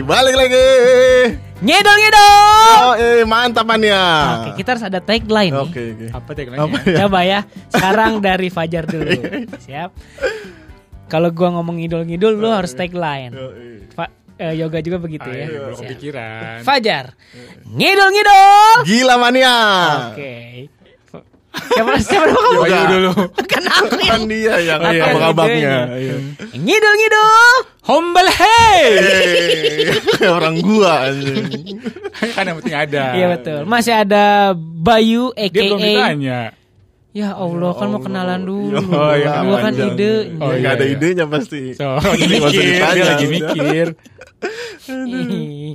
balik lagi. Ngidol ngidol. Oh, eh mantap Mania. Oke, kita harus ada tagline nih. Oke, oke. Apa tagline Apa ya? Coba ya. Sekarang dari Fajar dulu. Siap. Kalau gua ngomong ngidol-ngidol lu harus tagline. Fa- eh, yoga juga begitu ya. Ayo, Siap. kepikiran. Fajar. Ngidol-ngidol. Gila Mania. Oke. Siapa siapa dulu kamu? Yoga. dulu. Kan aku yang Kan dia yang Apa yang abang-abangnya. idenya? Iya. Humble hey. Orang gua anjing. kan yang penting ada. Iya betul. Masih ada Bayu Dia belum aka ditanya. Ya Allah kan mau kenalan dulu. Oh, iya, Gua kan ide. Oh, iya, ada iya. idenya pasti. So, usah mikir, dia lagi mikir.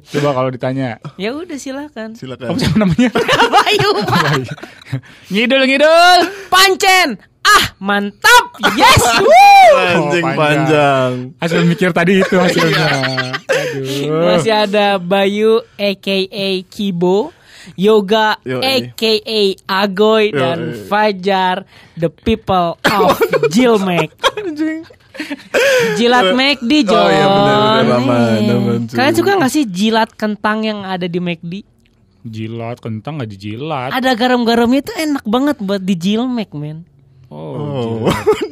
Coba kalau ditanya, ya udah silakan. Silakan. kamu siapa namanya? Bayu Pak. ngidol ngidol. Pancen. Ah mantap. Yes. Anjing Oh, panjang. panjang. Hasil mikir tadi itu hasilnya. Aduh. Masih ada Bayu aka Kibo. Yoga Yoi. aka Agoy dan Yoi. Fajar the people of Jilmek. Anjing. Jilat McD John. Oh, iya, benar, benar, Nih. aman, aman. Kalian suka gak sih jilat kentang yang ada di McD? Jilat kentang nggak dijilat. Ada garam-garamnya itu enak banget buat di jilmek men. Oh, Oh.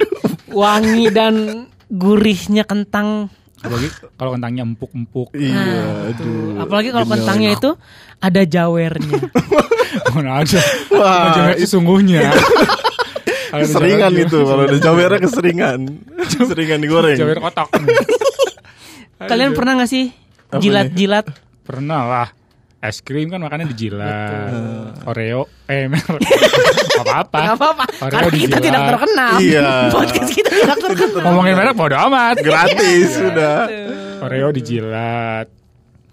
Wangi dan gurihnya kentang. Apalagi kalau kentangnya empuk-empuk. Iya, aduh. Nah, Apalagi kalau kentangnya itu ada jawernya. Mana ada. Wah, Wah, sesungguhnya. Kalau ada Keseringan jawer- itu kalau ada cawernya keseringan. Keseringan digoreng. Jawer kotak. Kalian pernah gak sih jilat-jilat? Pernah lah. Es krim kan makannya dijilat. Oreo, eh mer. apa-apa. Apa-apa. Oreo Karena kita dijilat. tidak terkenal. Iya. Podcast kita tidak terkenal. Ngomongin merek bodo amat. Gratis sudah. Oreo dijilat.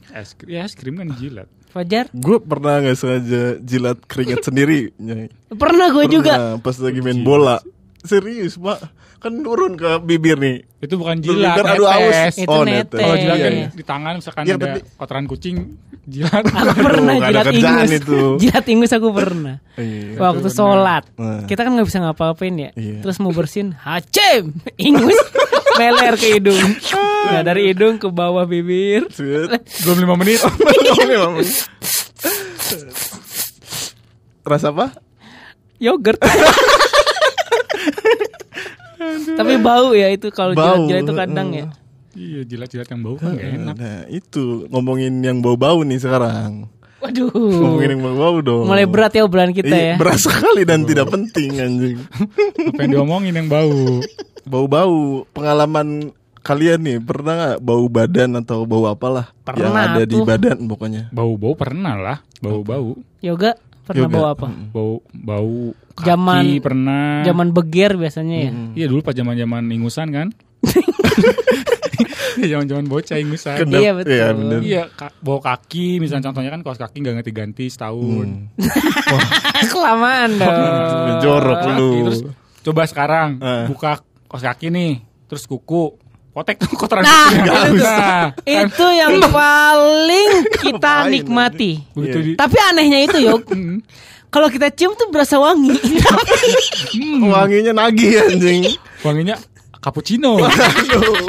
Es krim, ya es krim kan dijilat. Fajar? Gue pernah nggak sengaja jilat keringat sendiri. Nyai. Pernah gue juga. Pernah, Pas lagi main bola. Serius, Pak. Kan turun ke bibir nih. Itu bukan jilat, bibir, aduh aus. netes. Itu Oh, netes. Kalau jilat Iya, kan iya. di tangan misalkan Iya, ada tapi- kotoran kucing, jilat. Aku pernah ada jilat ingus. itu. Jilat ingus aku pernah. Iya. Waktu sholat. Nah. Kita kan nggak bisa ngapa-ngapain ya. Iya. Terus mau bersin, hacem, ingus, meler ke hidung. Nah dari hidung ke bawah bibir. Set. Belum lima menit. Rasa apa? Yogurt. Tapi bau ya itu kalau jilat-jilat itu kadang ya. iya, jilat-jilat yang bau kan gak enak. Nah, itu ngomongin yang bau-bau nih sekarang. Waduh. Ngomongin yang bau-bau dong. Mulai berat ya obrolan kita Iya, ya. Berat sekali dan tidak penting anjing. Apa yang diomongin yang bau? Bau-bau pengalaman kalian nih pernah nggak bau badan atau bau apalah yang Pernah ada di tuh. badan pokoknya. Bau-bau pernah lah, bau-bau. Yoga pernah Yoga. bau apa? Bau bau kaki Zaman- pernah. Zaman beger biasanya ya. Iya dulu pas zaman-zaman ingusan kan. Iya, Zaman-zaman bocah ingusan. Kedap- Iya, betul. Iya bener. Iya, ka- bau kaki misalnya contohnya kan kaos kaki nggak ganti-ganti setahun. Hmm. Kelamaan dong. Jorok lu. Terus coba sekarang Eh. buka kaos kaki nih, terus kuku, potek tuh kotoran Nah, itu. Nah, Itu yang paling kita nikmati. begitu di Tapi anehnya itu Yog, Hmm. kalau kita cium tuh berasa wangi. Wanginya nagih anjing. wanginya cappuccino,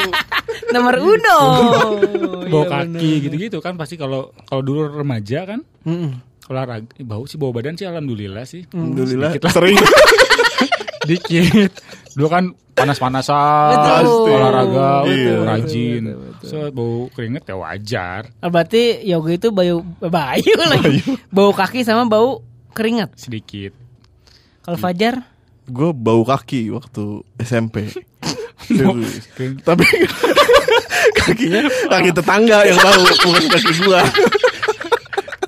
Nomor uno. bau Iya, kaki gitu-gitu kan pasti kalau kalau dulu remaja kan Mm-mm. olahraga eh, bau sih bau badan sih alhamdulillah sih Alhamdulillah Sedikit lah. sering. dikit dulu kan panas-panasan Betul. olahraga Iya. rajin so bau keringet ya wajar Ah, Berarti yoga itu bayu bayu lagi. Bau kaki sama bau keringat. sedikit Kalau Fajar Gue bau kaki waktu SMP. Tapi kakinya kaki tetangga yang bau bukan kaki gua.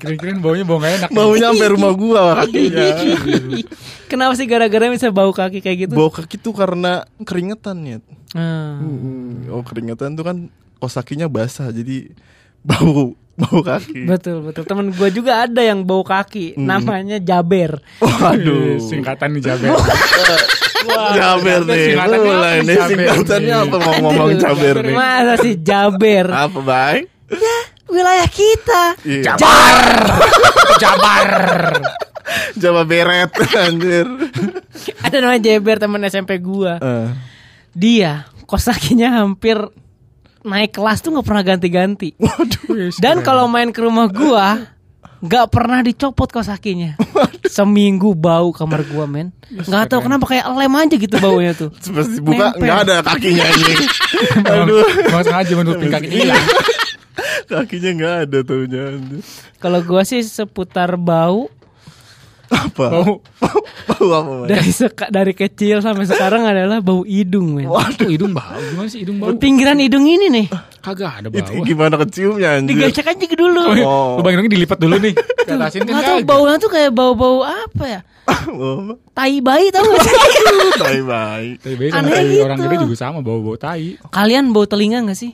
Kering-kering baunya bau gak enak Baunya sampai rumah gua kakinya. Kenapa sih gara-gara bisa bau kaki kayak gitu? Bau kaki tuh karena keringetan ya. Hmm. Oh keringetan tuh kan kos kakinya basah jadi bau bau kaki. Betul betul. Temen gue juga ada yang bau kaki. Namanya Jaber. Waduh. singkatan nih Jaber Jaber nih. singkatannya apa Mulai nih, singkatannya apa mau ngomong Aduh, Jaber nih? Masa sih Jaber? Apa baik? Wilayah kita. Iya. Jabar Jawa beret anjir. Ada namanya Jaber temen SMP gua. Eh, Dia kos kakinya hampir naik kelas tuh nggak pernah ganti-ganti. Dan kalau main ke rumah gua nggak pernah dicopot kaos kakinya. Seminggu bau kamar gua men. Nggak tahu kenapa kayak lem aja gitu baunya tuh. Dibuka Nempel. nggak ada kakinya. Emang- Aduh, emang sengaja menutupin kakinya hilang. Kakinya nggak ada taunya. anjing. Kalau gua sih seputar bau Apa? Bau. Bau apa? Man? dari seka- dari kecil sampai sekarang adalah bau hidung men. Waduh, hidung bau. Gimana sih hidung bau? Pinggiran hidung ini nih. Kagak ada Itu bau. gimana keciumnya anjir? Digesek aja dulu. Oh, iya. Oh. Lu bayangin dilipat dulu nih. Ke atasin kan tahu baunya tuh kayak bau-bau apa ya? Oh, Tai bayi tau gak sih? Bye-bye. Tai bayi sama tai gitu. orang gede juga sama bau-bau tai. Kalian bau telinga gak sih?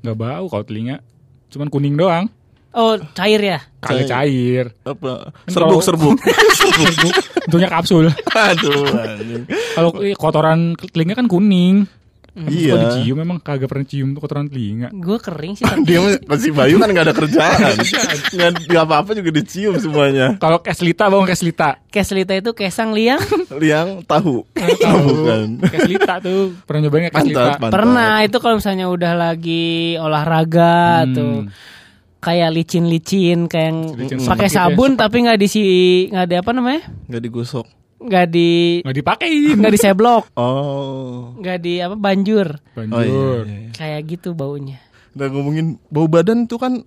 Nggak bau kalau telinga. Cuman kuning doang. Oh cair ya? Kagak cair. Apa? Kan Serbuk, kalau- serbuk. Bentuknya kapsul. Aduh. Kalau eh, kotoran telinga kan kuning. Iya. Kok dicium memang kagak pernah cium tuh kotoran telinga. Gue kering sih tapi Dia mah- masih Bayu kan nggak ada kerjaan. Nggak nggak apa-apa juga dicium semuanya. Kalau keslita bau keslita. Keslita itu kesang liang Liang tahu. Tahu. Bukan. Keslita tuh pernah nyobain nggak Pantat, keslita? pantat. Pernah itu kalau misalnya udah lagi olahraga Hmm. tuh kayak licin-licin kayak pakai semak gitu ya, sabun tapi nggak di nggak di apa namanya Nggak digosok. Nggak di Nggak dipakein. nggak diseblok Oh. nggak di apa banjur Banjur. Oh iya, iya, iya. kayak gitu baunya Udah ngomongin bau badan tuh kan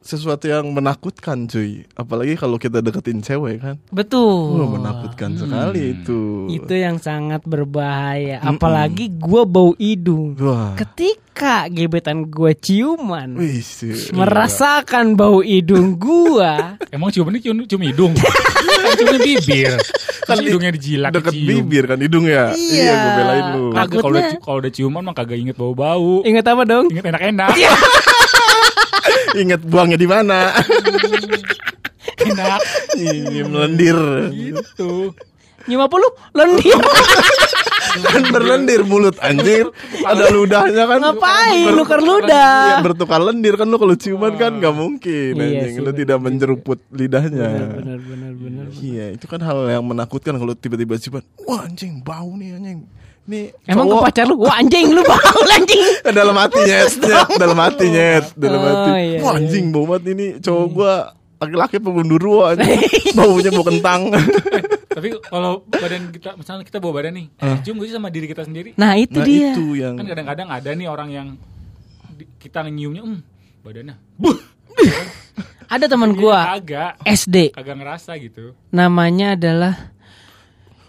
sesuatu yang menakutkan cuy. Apalagi kalau kita deketin cewek kan. betul Wah, menakutkan sekali itu. itu yang sangat berbahaya apalagi gua bau hidung Wah. ketika gebetan gua ciuman Wih, sih. merasakan bau hidung gua Emang ciumannya cium, cium hidung? kan ciumnya bibir. Kan hidungnya dijilat Deket dicium. bibir kan hidung ya. Iya. gue belain lu. Kalau udah, kalau udah ciuman mah kagak inget bau-bau. ingat apa dong Inget enak-enak. Ingat buangnya di mana? enak. Ini melendir. Gitu. nyium apa lu lendir kan berlendir mulut anjir. Ada ludahnya kan. ngapain Ber- nuker Iya, ludah bertukar lendir kan lu kalau ciuman kan nggak mungkin Iya anjing. Lu tidak menjeruput lidahnya. benar benar benar Iya, itu kan hal yang menakutkan kalau tiba-tiba ciuman. Wah, anjing bau nih anjing. Ini emang ke cowok. pacar lu? Wah anjing lu bau anjing. Dalam hati nyet, nyet, dalam hati nyet, dalam Oh, hati. iya, Wah, iya. anjing bau banget ini. Cowok gua laki-laki pembunduru anjing. Baunya bau kentang. Tapi kalau badan kita, misalnya kita bawa badan nih, cium gak sih sama diri kita sendiri? nah itu nah, dia. itu yang Kan kadang-kadang ada nih orang yang kita nyiumnya, hmm, badannya, buh, ada teman gua kagak, SD kagak ngerasa gitu. namanya adalah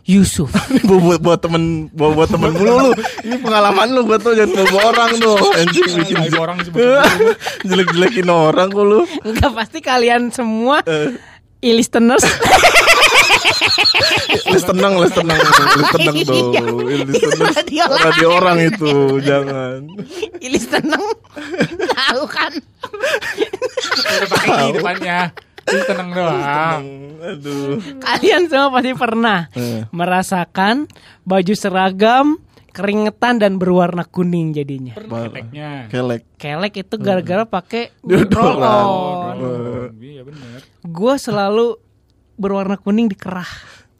Yusuf. Buat buat, buat temen buat, buat temen mulu lu. Ini pengalaman lu buat tuh jangan bawa orang tuh. Anjing bikin orang sebetulnya. jelek jelekin orang kok lu. Enggak pasti kalian semua Eh. e-listeners les tenang les tenang. Les tenang tuh les tenang radio orang. itu jangan. E-listener tahu kan? Udah pakai i depannya. Terus tenang doang. aduh kalian semua pasti pernah Eh. merasakan baju seragam keringetan dan berwarna kuning jadinya Pernah keteknya. kelek kelek itu gara-gara pakai Deodoran. roll on Oh, Iya bener. gue selalu berwarna kuning di kerah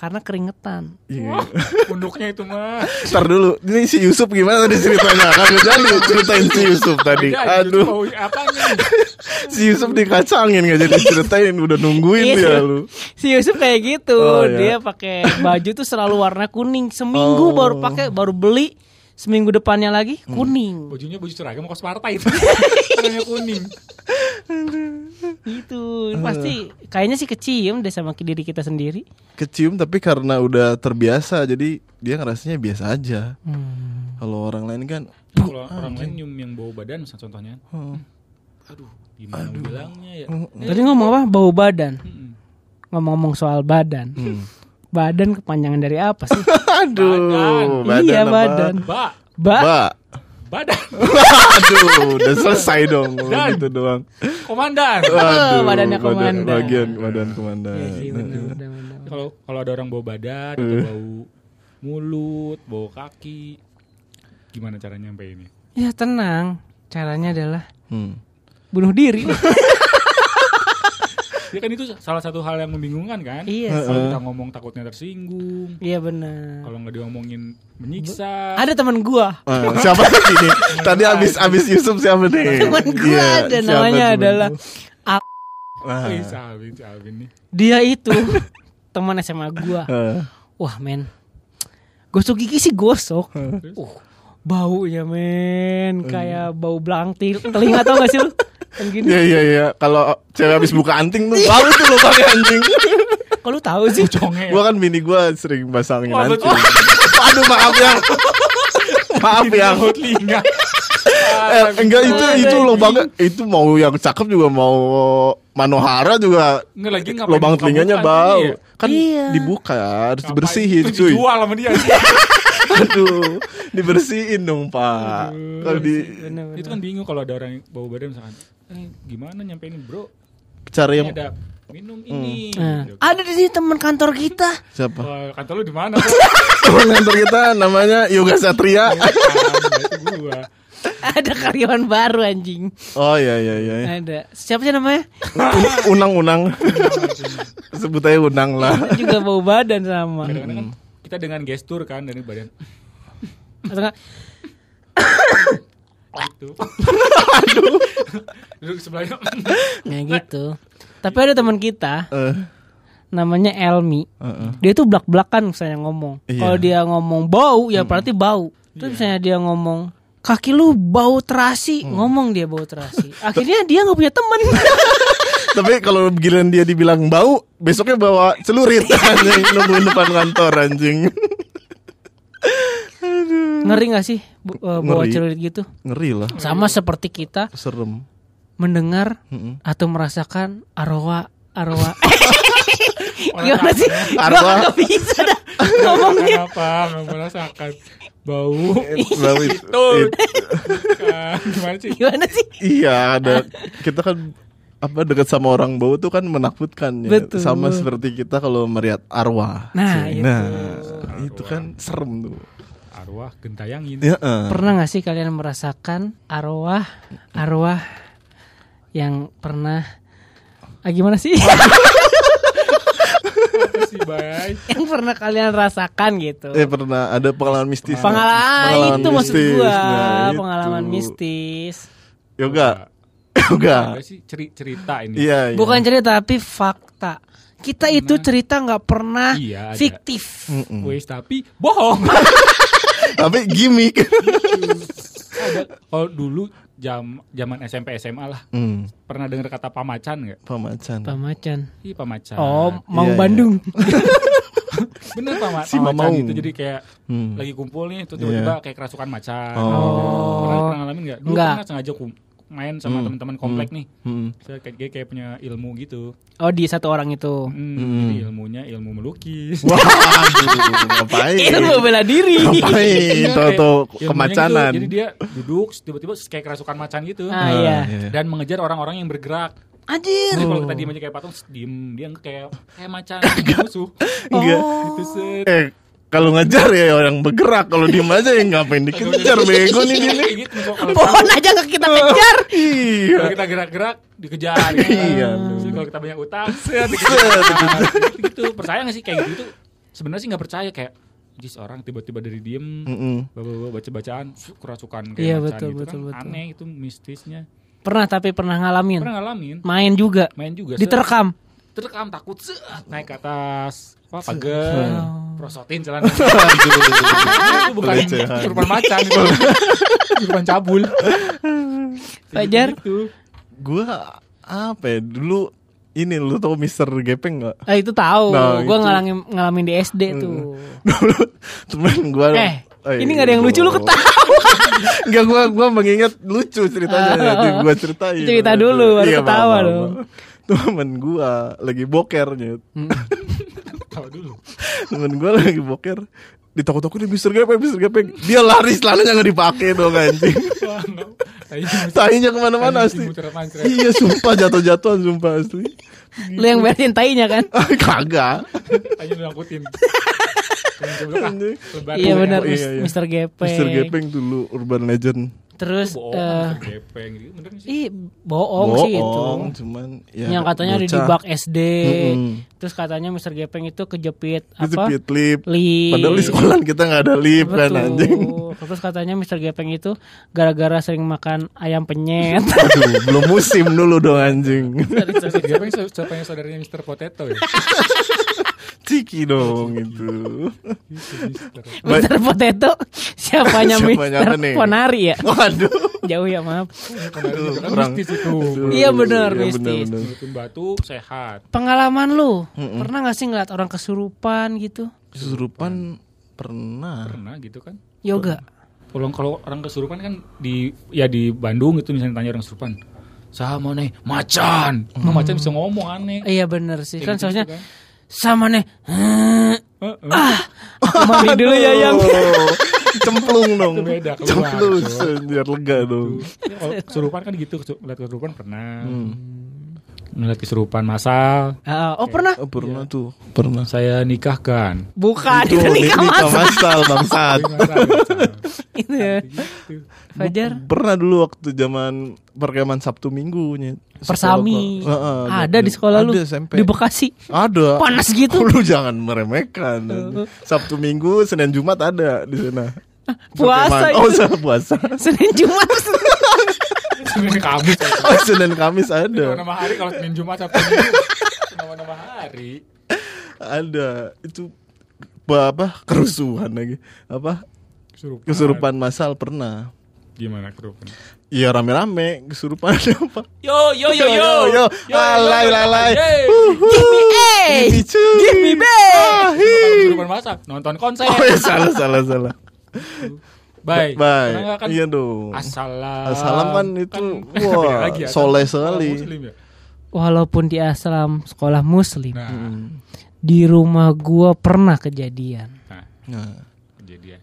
karena keringetan Iya. Punduknya itu mah. Ntar dulu, ini si Yusuf gimana tadi ceritanya? Kan jadi ceritain si Yusuf tadi. Beda, Aduh, bau apa nih? si Yusuf dikacangin gak jadi ceritain, udah nungguin Iya. dia lu. si Yusuf kayak gitu Oh, iya. dia pakai baju tuh selalu warna kuning seminggu Oh. baru pakai baru beli seminggu depannya lagi Hmm. kuning Bajunya baju seragam kos partai itu. Warnanya kuning. itu pasti kayaknya sih kecium deh sama diri kita sendiri Kecium tapi karena udah terbiasa, jadi dia ngerasanya biasa aja. Hmm. Kalau orang lain kan, Kalau orang lain nyium yang bau badan misalnya contohnya. oh, Aduh, gimana bilangnya ya? tadi ngomong apa bau badan Mm-mm. ngomong-ngomong soal badan hmm. Badan kepanjangan dari apa sih aduh, Iya, apa? badan. Ba, ba Ba, badan, aduh, udah selesai dong, Dan. gitu doang. komandan. Waduh, badannya badan- komandan. Bagian badan komandan. Iya. Kalau kalau ada orang bau badan atau bau mulut, bau kaki, gimana cara nyampeinnya? ya tenang caranya adalah Hmm. bunuh diri Ya kan itu salah satu hal yang membingungkan kan. Iya. Kalau kita ngomong takutnya tersinggung. Iya benar. Kalau nggak diomongin menyiksa. Ada teman gua. Eh, siapa ini? Tadi abis abis Yusuf siapa nih? Teman gua Iya, ada siapa namanya temen adalah lu? A- Wah. Wih, Salvin, Salvin nih. dia itu teman SMA gua. Wah men Gosok gigi sih gosok uh, Baunya men Kayak bau belangtil Telinga tau gak sih lu Yang gini Iya iya iya. Kalau cewek habis buka anting tuh, tahu tuh lo pakai anjing. Kok lu tahu sih Conge. gua kan bini gua sering pasangin Oh, anting. Aduh maaf yang. maaf yang. Bau telinga. Eh, enggak itu itu lo banget. Itu mau yang cakep juga mau Manohara juga Nggak lagi lubang telinganya anting bau. ya? Kan Iya. dibuka harus dibersihin cuy. Dijual sama dia. Aduh, dibersihin dong, Pak. Kalau di Bener-bener. itu kan bingung kalau ada orang yang bau badan misalkan. Eh, gimana nyampe ini bro? cara Ini yang ada minum ini. Nah, Gitu. Ada di sini teman kantor kita siapa? Wah, kantor lu di mana? Teman kantor kita namanya Yoga Satria. Itu gua. Ada karyawan baru anjing Oh iya iya iya. Ada Siapa sih namanya Un- Unang-unang. Sebut aja unang lah. Juga bau badan sama Kadang-kadang kan kita dengan gestur kan dari badan Atau enggak itu. Aduh. Duduk sebelahnya. Kayak gitu Tapi ada teman kita Eh, Namanya Elmi Heeh. dia tuh belak belakan misalnya ngomong. Iya. Kalau dia ngomong bau ya berarti bau. Terus misalnya dia ngomong kaki lu bau terasi, ngomong dia bau terasi. Akhirnya dia nggak punya temen. Tapi kalau giliran dia dibilang bau, besoknya bawa celurit anjing nungguin depan kantor anjing. Ngeri nggak sih bu- eh, bawa Ngeri. celurit gitu? Ngeri lah, Sama seperti kita serem. mendengar Mm-mm. atau merasakan arwah arwah. Gimana sih? Gua nggak bisa dah ngomongnya. Kenapa merasakan bau? Bau itu. Tuh. it- Kan, Gimana sih? Gimana sih? iya, ada kita kan apa dekat sama orang bau tuh kan menakutkan ya. Betul. Sama seperti kita kalau melihat arwah. Nah, Cuy. itu. Nah, itu kan serem tuh. Arwah gentayangin. Ya, eh. Pernah gak sih kalian merasakan arwah arwah yang pernah ah, gimana sih? Yang pernah kalian rasakan gitu. Eh pernah ada pengalaman mistis. Pengalaman itu maksud mistis. gua, Nah, itu. pengalaman mistis. Yoga. Apa sih ceri- cerita ini? Iya, iya. Bukan cerita tapi fakta. Kita itu cerita nggak pernah Iya, ada. fiktif. Wes tapi bohong. Tapi gimmick. Ada kalau dulu jam zaman SMP SMA lah hmm, pernah dengar kata pamacan nggak? pemacan. Pamacan. Ih pamacan. Oh, mau Iya, iya. Bandung. bener pama Si pamacan Mamaung. itu jadi kayak Hmm. lagi kumpul nih terus tiba-tiba Iya. kayak kerasukan macan. Oh. Pernah, pernah ngalamin nggak? Dulu Enggak. pernah sengaja kum- main sama Hmm. teman-teman komplek nih. Hmm. Saya kayak dia kayak punya ilmu gitu. Oh, di satu orang itu. Hmm, Hmm. Jadi ilmunya ilmu melukis. Waduh, ngapain? Ilmu bela diri. Ngapain? Toto Ilmunya kemacanan. gitu. Jadi dia duduk tiba-tiba kayak kerasukan macan gitu. Ah, iya. Dan mengejar orang-orang yang bergerak. Anjir. Jadi kalau kita diem aja kayak patung, diem dia kayak kayak macan musuh. Enggak. Gitu set. Eh, kalau ngejar ya orang bergerak, kalau diem aja ya ngapain dikejar bego nih dia nih. Kayak gitu, kalau- Pohon aja nggak kita kejar. Iya. Kalau kita gerak-gerak dikejar. gitu. Iya. Terus kalau kita banyak utang. Gitu, gitu. Percaya gak sih kayak gitu? Sebenarnya sih nggak percaya kayak Jis orang tiba-tiba dari diem Mm-mm. bawa baca-bacaan kerasukan kayak Iya, betul, gitu betul, kan. betul. Aneh itu mistisnya. Pernah tapi pernah ngalamin. Pernah ngalamin, Main juga. main juga. Diterkam. Terekam takut set, naik ke atas apa pagar, prosotin celana. itu bukan kesurupan macan itu. Kesurupan cabul. Fajar. Gitu. Gua apa ya dulu ini lu tau Mister Gepeng nggak? Ah, itu tahu. Nah, gua itu. ngalamin ngalamin di SD tuh. Dulu temen gua. Eh, Oh, ini iya, nggak ada yang lucu lu ketawa. Enggak gua gua mengingat lucu ceritanya jadi gua ceritain. Cerita dulu, baru Iya, ketawa maaf. Temen gua lagi boker nyet. Tahu dulu. Temen gua lagi boker ditakut-takutin Mister Gepeng, Mister Gepeng. Dia lari celananya nggak dipakai dong anjing. Tainya ke mana-mana asli. Iya sumpah jatuh-jatuhan sumpah asli. Lu yang beresin tainya kan? Kagak. Tadi lu angkutin. Sebelum ah, iya benar, ya. Iya, iya. Mister Gepeng. Mister Gepeng dulu urban legend. Terus bohong Mr. Gepeng gitu bener nggak sih ih bohong, sih itu. Bohong, cuman ya, yang katanya ada di bocah. bak SD. Mm-mm. Terus katanya Mr. Gepeng itu kejepit apa? Kejepit lip. Lip. Padahal di sekolah kita nggak ada lip kan Betul. anjing. Terus katanya Mr. Gepeng itu gara-gara sering makan ayam penyet. Aduh, belum musim dulu dong anjing. Mr. Gepeng siapa yang saudaranya Mr. Potato ya Ciki dong itu. Gitu, Mister. Potato siapanya Siapanya apa Mr. nih? Ponari ya? Waduh. Jauh ya maaf. Juga kan Kurang. mistis itu Iya, benar, Iya, mistis. Nutupin batu sehat Pengalaman lu pernah gak sih ngeliat orang kesurupan gitu? Kesurupan pernah. pernah gitu kan Yoga. kalau kalau orang kesurupan kan di ya di Bandung itu misalnya tanya orang kesurupan sama nih macan Nah, macan bisa ngomong aneh Iya bener sih kan Kayak gitu soalnya kan. Sama nih. Heeh. Aku mandi dulu ya yang. Cemplung dong. Itu beda, keluar, Cemplung biar lega dong. Kesurupan kan gitu ngeliat kesurupan pernah Hmm. Ngeliat kesurupan masal Ah, oh pernah? Oh, pernah tuh. Pernah. saya nikahkan Bukan Itu nikah nikah mas. masal bangsat. Itu ya. Gitu. Fajar. Pernah dulu waktu zaman perkemahan Sabtu Minggunya. Persami. Heeh, Ada di sekolah lu. Ada SMP. Di Bekasi. Ada. Panas gitu. Lu jangan meremehkan. Sabtu Minggu, Senin Jumat ada di sana. Puasa Perkemahan- Oh, puasa. Senin Jumat. Senin Kamis. Oh, Senin Kamis ada. nama hari kalau Senin Jumat Sabtu Minggu nama-nama hari Ada. Itu apa kerusuhan lagi. Apa? kesurupan Kesurupan masal pernah. gimana kesurupan Iya rame-rame kesurupan ada apa? yo yo yo yo yo, lalai lalai. Give me A. Give me. Give me B. Kesurupan masak nonton konser Oh ya salah salah salah. Bye Bye. Karena nggak kan Iya dong. Assalam. Assalam kan itu, beda wah, lagi ya, soleh sekali. Muslim ya. Walaupun di asram sekolah muslim, Nah, Hmm. di rumah gua pernah kejadian. nah, Nah, kejadian.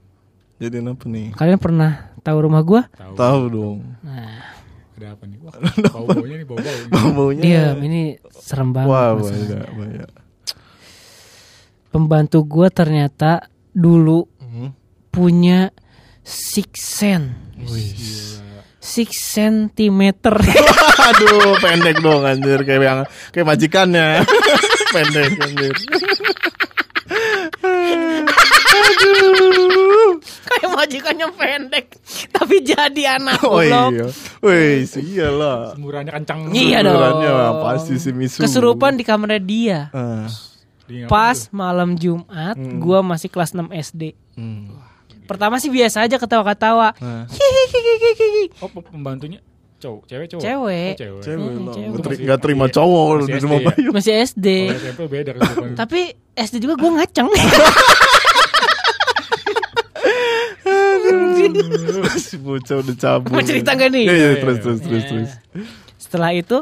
jadi apa nih? Kalian pernah tahu rumah gua? Tahu. Tahu dong. Nah, Ada apa nih? Wah, bau-baunya nih bau-bau. Baunya. diam ini serem banget. Wah, banyak, banyak. Pembantu gua ternyata dulu Hmm. punya six sense. Six centimeter. Aduh, pendek dong anjir kayak yang kayak majikannya. pendek anjir. Kayak majikannya pendek, tapi jadi anak Oh goblok. iya. Wih, iyalah. Semburannya kencang. Iya dong. Pasti si Misu. Kesurupan di kamar dia. Ah. Pas malam Jumat, gua masih kelas 6 SD. Hmm. Pertama sih biasa aja ketawa-ketawa. Nah. Oh, pe- pembantunya cowok, cewek cowok. Cewek. Oh, cewek. cewek Hmm, cewek. Masih- terima masih- cowok masih di SD rumah ya? Bayu. Masih SD. SMP beda. Tapi SD juga gua ngaceng. Si bocah udah cabut. Mau cerita nggak nih? Iya, iya, Iya, terus iya. terus terus terus. Setelah itu,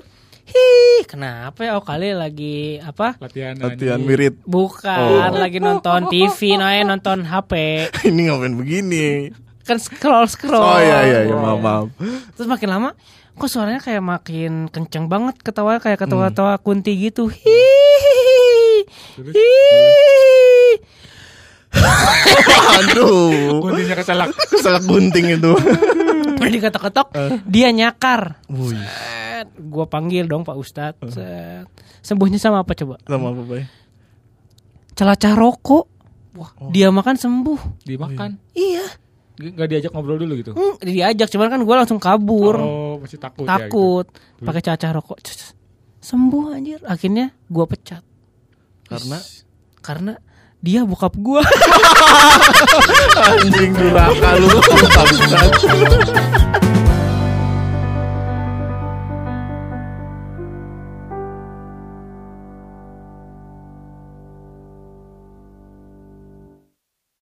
hi, kenapa ya? Oh kali lagi apa? latihan Latihan wirid. Bukan, Oh. lagi nonton TV, nah nonton HP. Ini ngapain begini? Kan scroll scroll. Oh iya iya iya, maaf maaf. Terus makin lama, kok suaranya kayak makin kenceng banget ketawa kayak ketawa-tawa kunti gitu. Hihihi. Terus? Hihihi. Aduh. Kuntinya keselak. Keselak gunting itu. Udah diketok-ketok, dia nyakar. Set, gua panggil dong Pak Ustadz. Set. Sembuhnya sama apa coba? sama apa, Bay? Celacah rokok. Wah, dia makan sembuh. Dimakan. Iya. Gak diajak ngobrol dulu gitu. Hmm, diajak cuman kan gua langsung kabur. Oh, masih takut ya. gitu. takut. Pakai cacah rokok. Cus, Sembuh anjir. Akhirnya gua pecat Karena karena dia bokap gua. anjing durhaka lu. Bangsat.